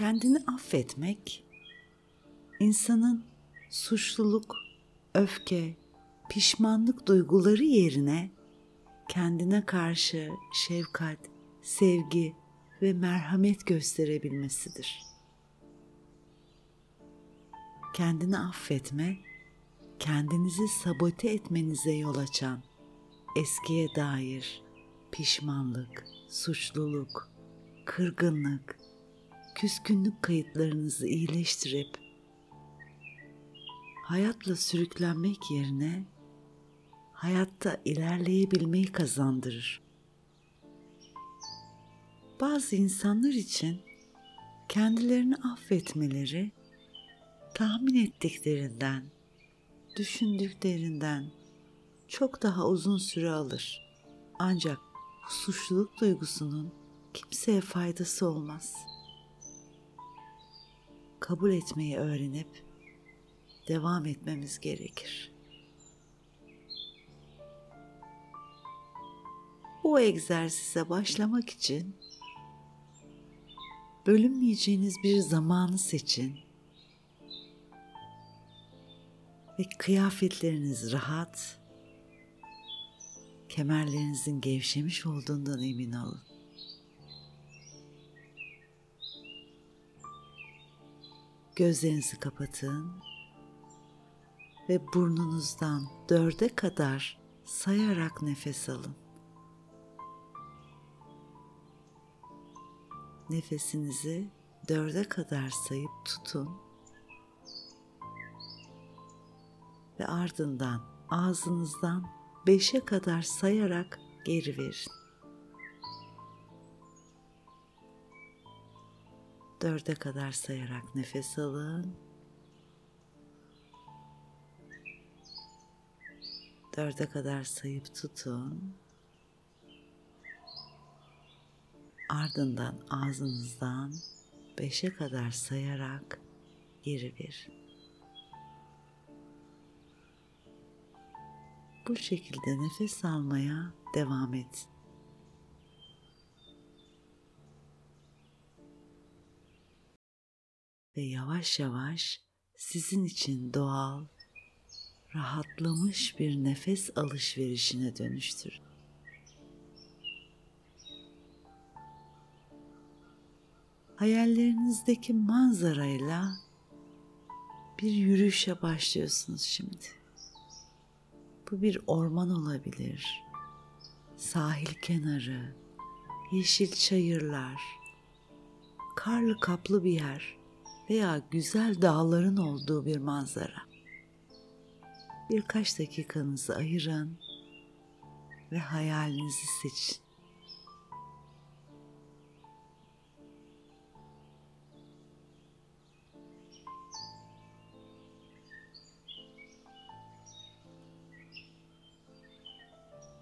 Kendini affetmek insanın suçluluk, öfke, pişmanlık duyguları yerine kendine karşı şefkat, sevgi ve merhamet gösterebilmesidir. Kendini affetme, kendinizi sabote etmenize yol açan eskiye dair pişmanlık, suçluluk, kırgınlık, küskünlük kayıtlarınızı iyileştirip hayatla sürüklenmek yerine hayatta ilerleyebilmeyi kazandırır. Bazı insanlar için kendilerini affetmeleri tahmin ettiklerinden, düşündüklerinden çok daha uzun süre alır. Ancak bu suçluluk duygusunun kimseye faydası olmaz. Kabul etmeyi öğrenip devam etmemiz gerekir. Bu egzersize başlamak için bölünmeyeceğiniz bir zamanı seçin ve kıyafetleriniz rahat, kemerlerinizin gevşemiş olduğundan emin olun. Gözlerinizi kapatın ve burnunuzdan dörde kadar sayarak nefes alın. Nefesinizi dörde kadar sayıp tutun ve ardından ağzınızdan beşe kadar sayarak geri verin. Dörde kadar sayarak nefes alın. Dörde kadar sayıp tutun. Ardından ağzınızdan beşe kadar sayarak geri verin. Bu şekilde nefes almaya devam et. Ve yavaş yavaş sizin için doğal, rahatlamış bir nefes alışverişine dönüştür. Hayallerinizdeki manzarayla bir yürüyüşe başlıyorsunuz şimdi. Bu bir orman olabilir. Sahil kenarı, yeşil çayırlar, karlı kaplı bir yer veya güzel dağların olduğu bir manzara. Birkaç dakikanızı ayırın ve hayalinizi seçin.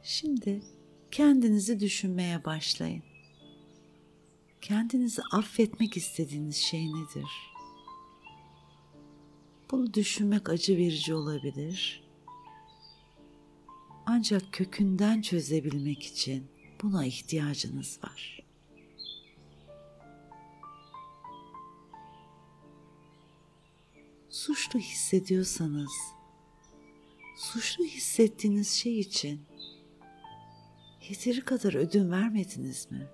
Şimdi kendinizi düşünmeye başlayın. Kendinizi affetmek istediğiniz şey nedir? Bunu düşünmek acı verici olabilir. Ancak kökünden çözebilmek için buna ihtiyacınız var. Suçlu hissediyorsanız, suçlu hissettiğiniz şey için yeteri kadar ödün vermediniz mi?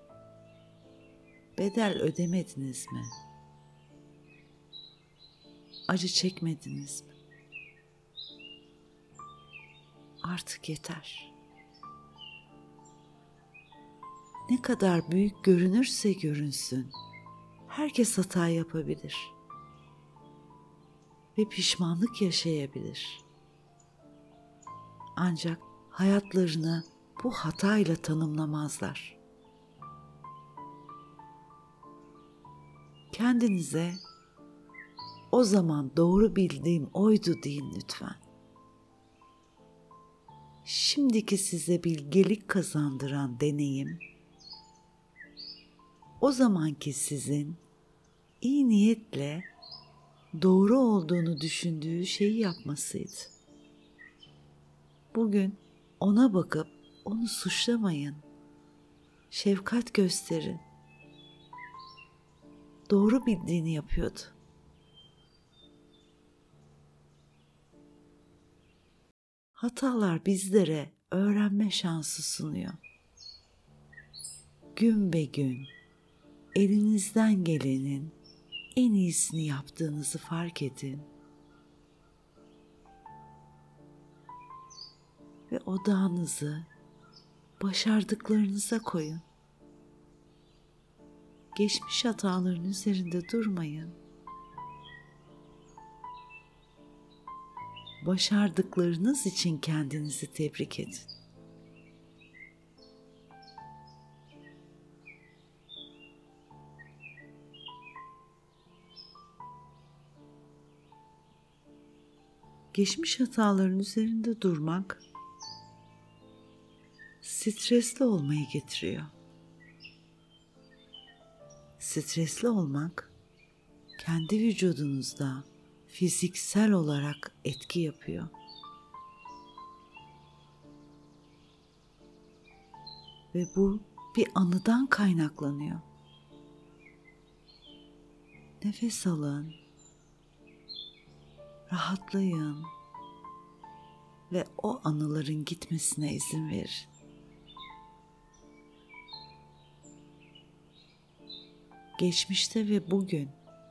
Bedel ödemediniz mi? Acı çekmediniz mi? Artık yeter. Ne kadar büyük görünürse görünsün, herkes hata yapabilir ve pişmanlık yaşayabilir. Ancak hayatlarını bu hatayla tanımlamazlar. Kendinize o zaman doğru bildiğim oydu deyin lütfen. Şimdiki size bilgelik kazandıran deneyim o zamanki sizin iyi niyetle doğru olduğunu düşündüğü şeyi yapmasıydı. Bugün ona bakıp onu suçlamayın. Şefkat gösterin. doğru bildiğini yapıyordu. Hatalar bizlere öğrenme şansı sunuyor. Gün be gün elinizden gelenin en iyisini yaptığınızı fark edin. Ve odağınızı başardıklarınıza koyun. Geçmiş hataların üzerinde durmayın. Başardıklarınız için kendinizi tebrik edin. Geçmiş hataların üzerinde durmak stresli olmayı getiriyor. Stresli olmak kendi vücudunuzda fiziksel olarak etki yapıyor. Ve bu bir anıdan kaynaklanıyor. Nefes alın. Rahatlayın ve o anıların gitmesine izin verin. geçmişte ve bugün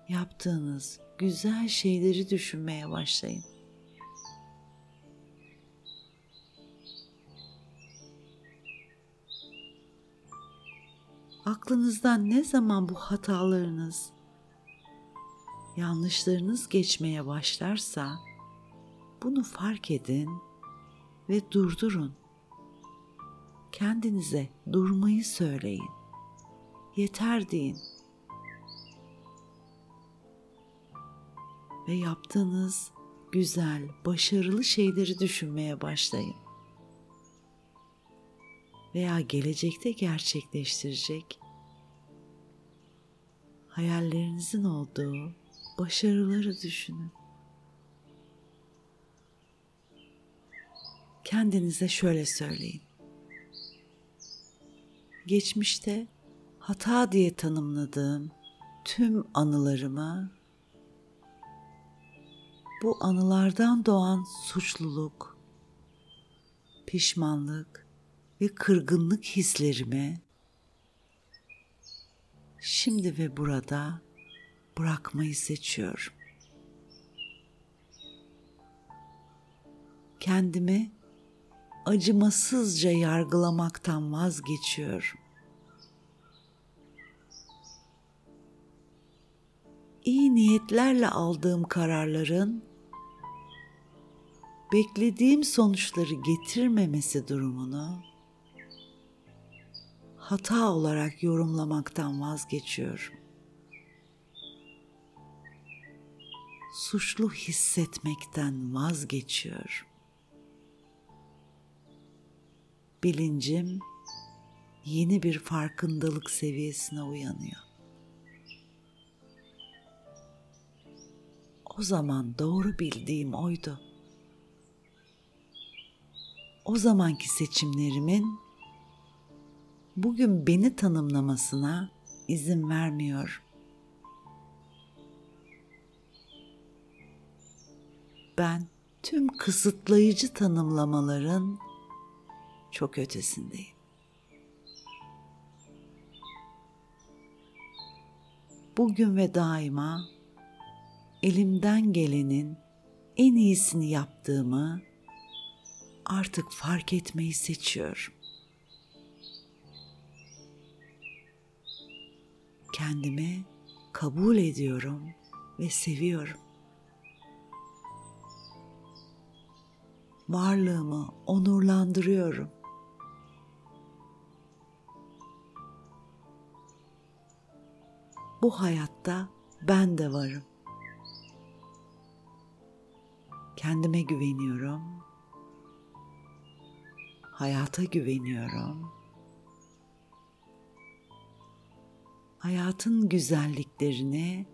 yaptığınız güzel şeyleri düşünmeye başlayın. Aklınızdan ne zaman bu hatalarınız, yanlışlarınız geçmeye başlarsa bunu fark edin ve durdurun. Kendinize durmayı söyleyin. Yeter deyin. Ve yaptığınız güzel, başarılı şeyleri düşünmeye başlayın. Veya gelecekte gerçekleştirecek hayallerinizin olduğu başarıları düşünün. Kendinize şöyle söyleyin. Geçmişte hata diye tanımladığım tüm anılarımı bu anılardan doğan suçluluk, pişmanlık ve kırgınlık hislerimi şimdi ve burada bırakmayı seçiyorum. Kendimi acımasızca yargılamaktan vazgeçiyorum. İyi niyetlerle aldığım kararların beklediğim sonuçları getirmemesi durumunu hata olarak yorumlamaktan vazgeçiyorum. Suçlu hissetmekten vazgeçiyorum. Bilincim yeni bir farkındalık seviyesine uyanıyor. O zaman doğru bildiğim oydu o zamanki seçimlerimin bugün beni tanımlamasına izin vermiyor. Ben tüm kısıtlayıcı tanımlamaların çok ötesindeyim. Bugün ve daima elimden gelenin en iyisini yaptığımı artık fark etmeyi seçiyorum. Kendimi kabul ediyorum ve seviyorum. Varlığımı onurlandırıyorum. Bu hayatta ben de varım. Kendime güveniyorum Hayata güveniyorum. Hayatın güzelliklerini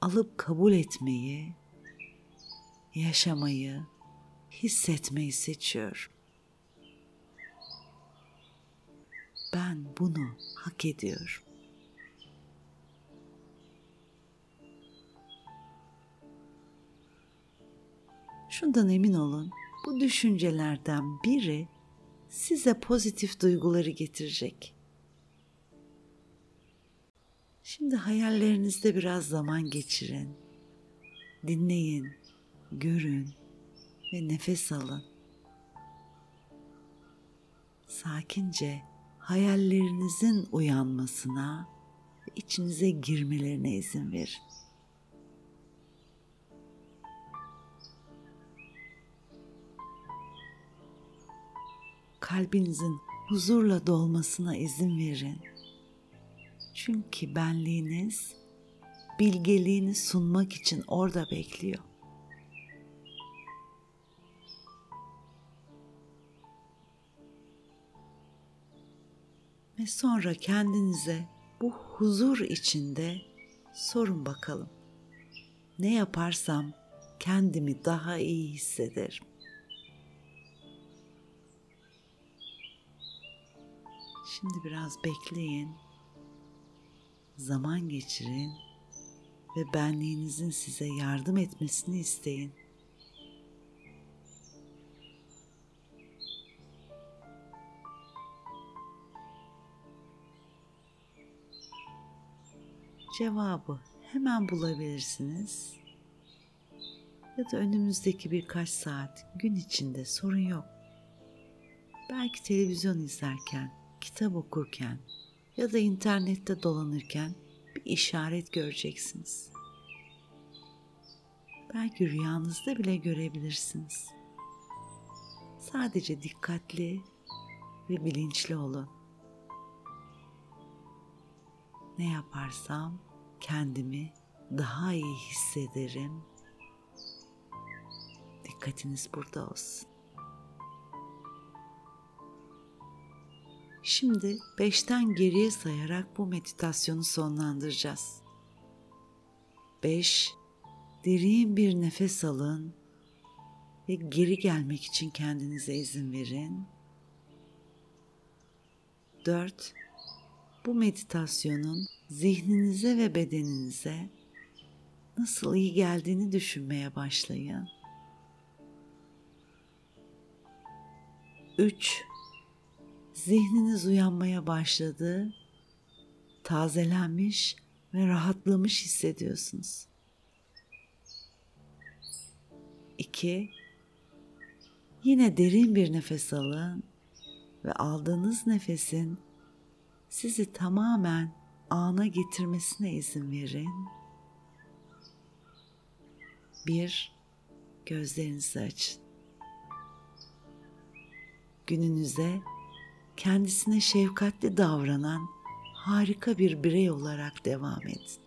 alıp kabul etmeyi, yaşamayı, hissetmeyi seçiyorum. Ben bunu hak ediyorum. Şundan emin olun bu düşüncelerden biri size pozitif duyguları getirecek. Şimdi hayallerinizde biraz zaman geçirin. Dinleyin, görün ve nefes alın. Sakince hayallerinizin uyanmasına ve içinize girmelerine izin verin. Kalbinizin huzurla dolmasına izin verin. Çünkü benliğiniz bilgeliğini sunmak için orada bekliyor. Ve sonra kendinize bu huzur içinde sorun bakalım. Ne yaparsam kendimi daha iyi hissederim. Şimdi biraz bekleyin. Zaman geçirin ve benliğinizin size yardım etmesini isteyin. Cevabı hemen bulabilirsiniz. Ya da önümüzdeki birkaç saat gün içinde sorun yok. Belki televizyon izlerken, kitap okurken ya da internette dolanırken bir işaret göreceksiniz. Belki rüyanızda bile görebilirsiniz. Sadece dikkatli ve bilinçli olun. Ne yaparsam kendimi daha iyi hissederim. Dikkatiniz burada olsun. Şimdi beşten geriye sayarak bu meditasyonu sonlandıracağız. Beş, derin bir nefes alın ve geri gelmek için kendinize izin verin. Dört, bu meditasyonun zihninize ve bedeninize nasıl iyi geldiğini düşünmeye başlayın. 3. Zihniniz uyanmaya başladı. Tazelenmiş ve rahatlamış hissediyorsunuz. 2. Yine derin bir nefes alın ve aldığınız nefesin sizi tamamen ana getirmesine izin verin. Bir, gözlerinizi açın. Gününüze kendisine şefkatli davranan harika bir birey olarak devam edin.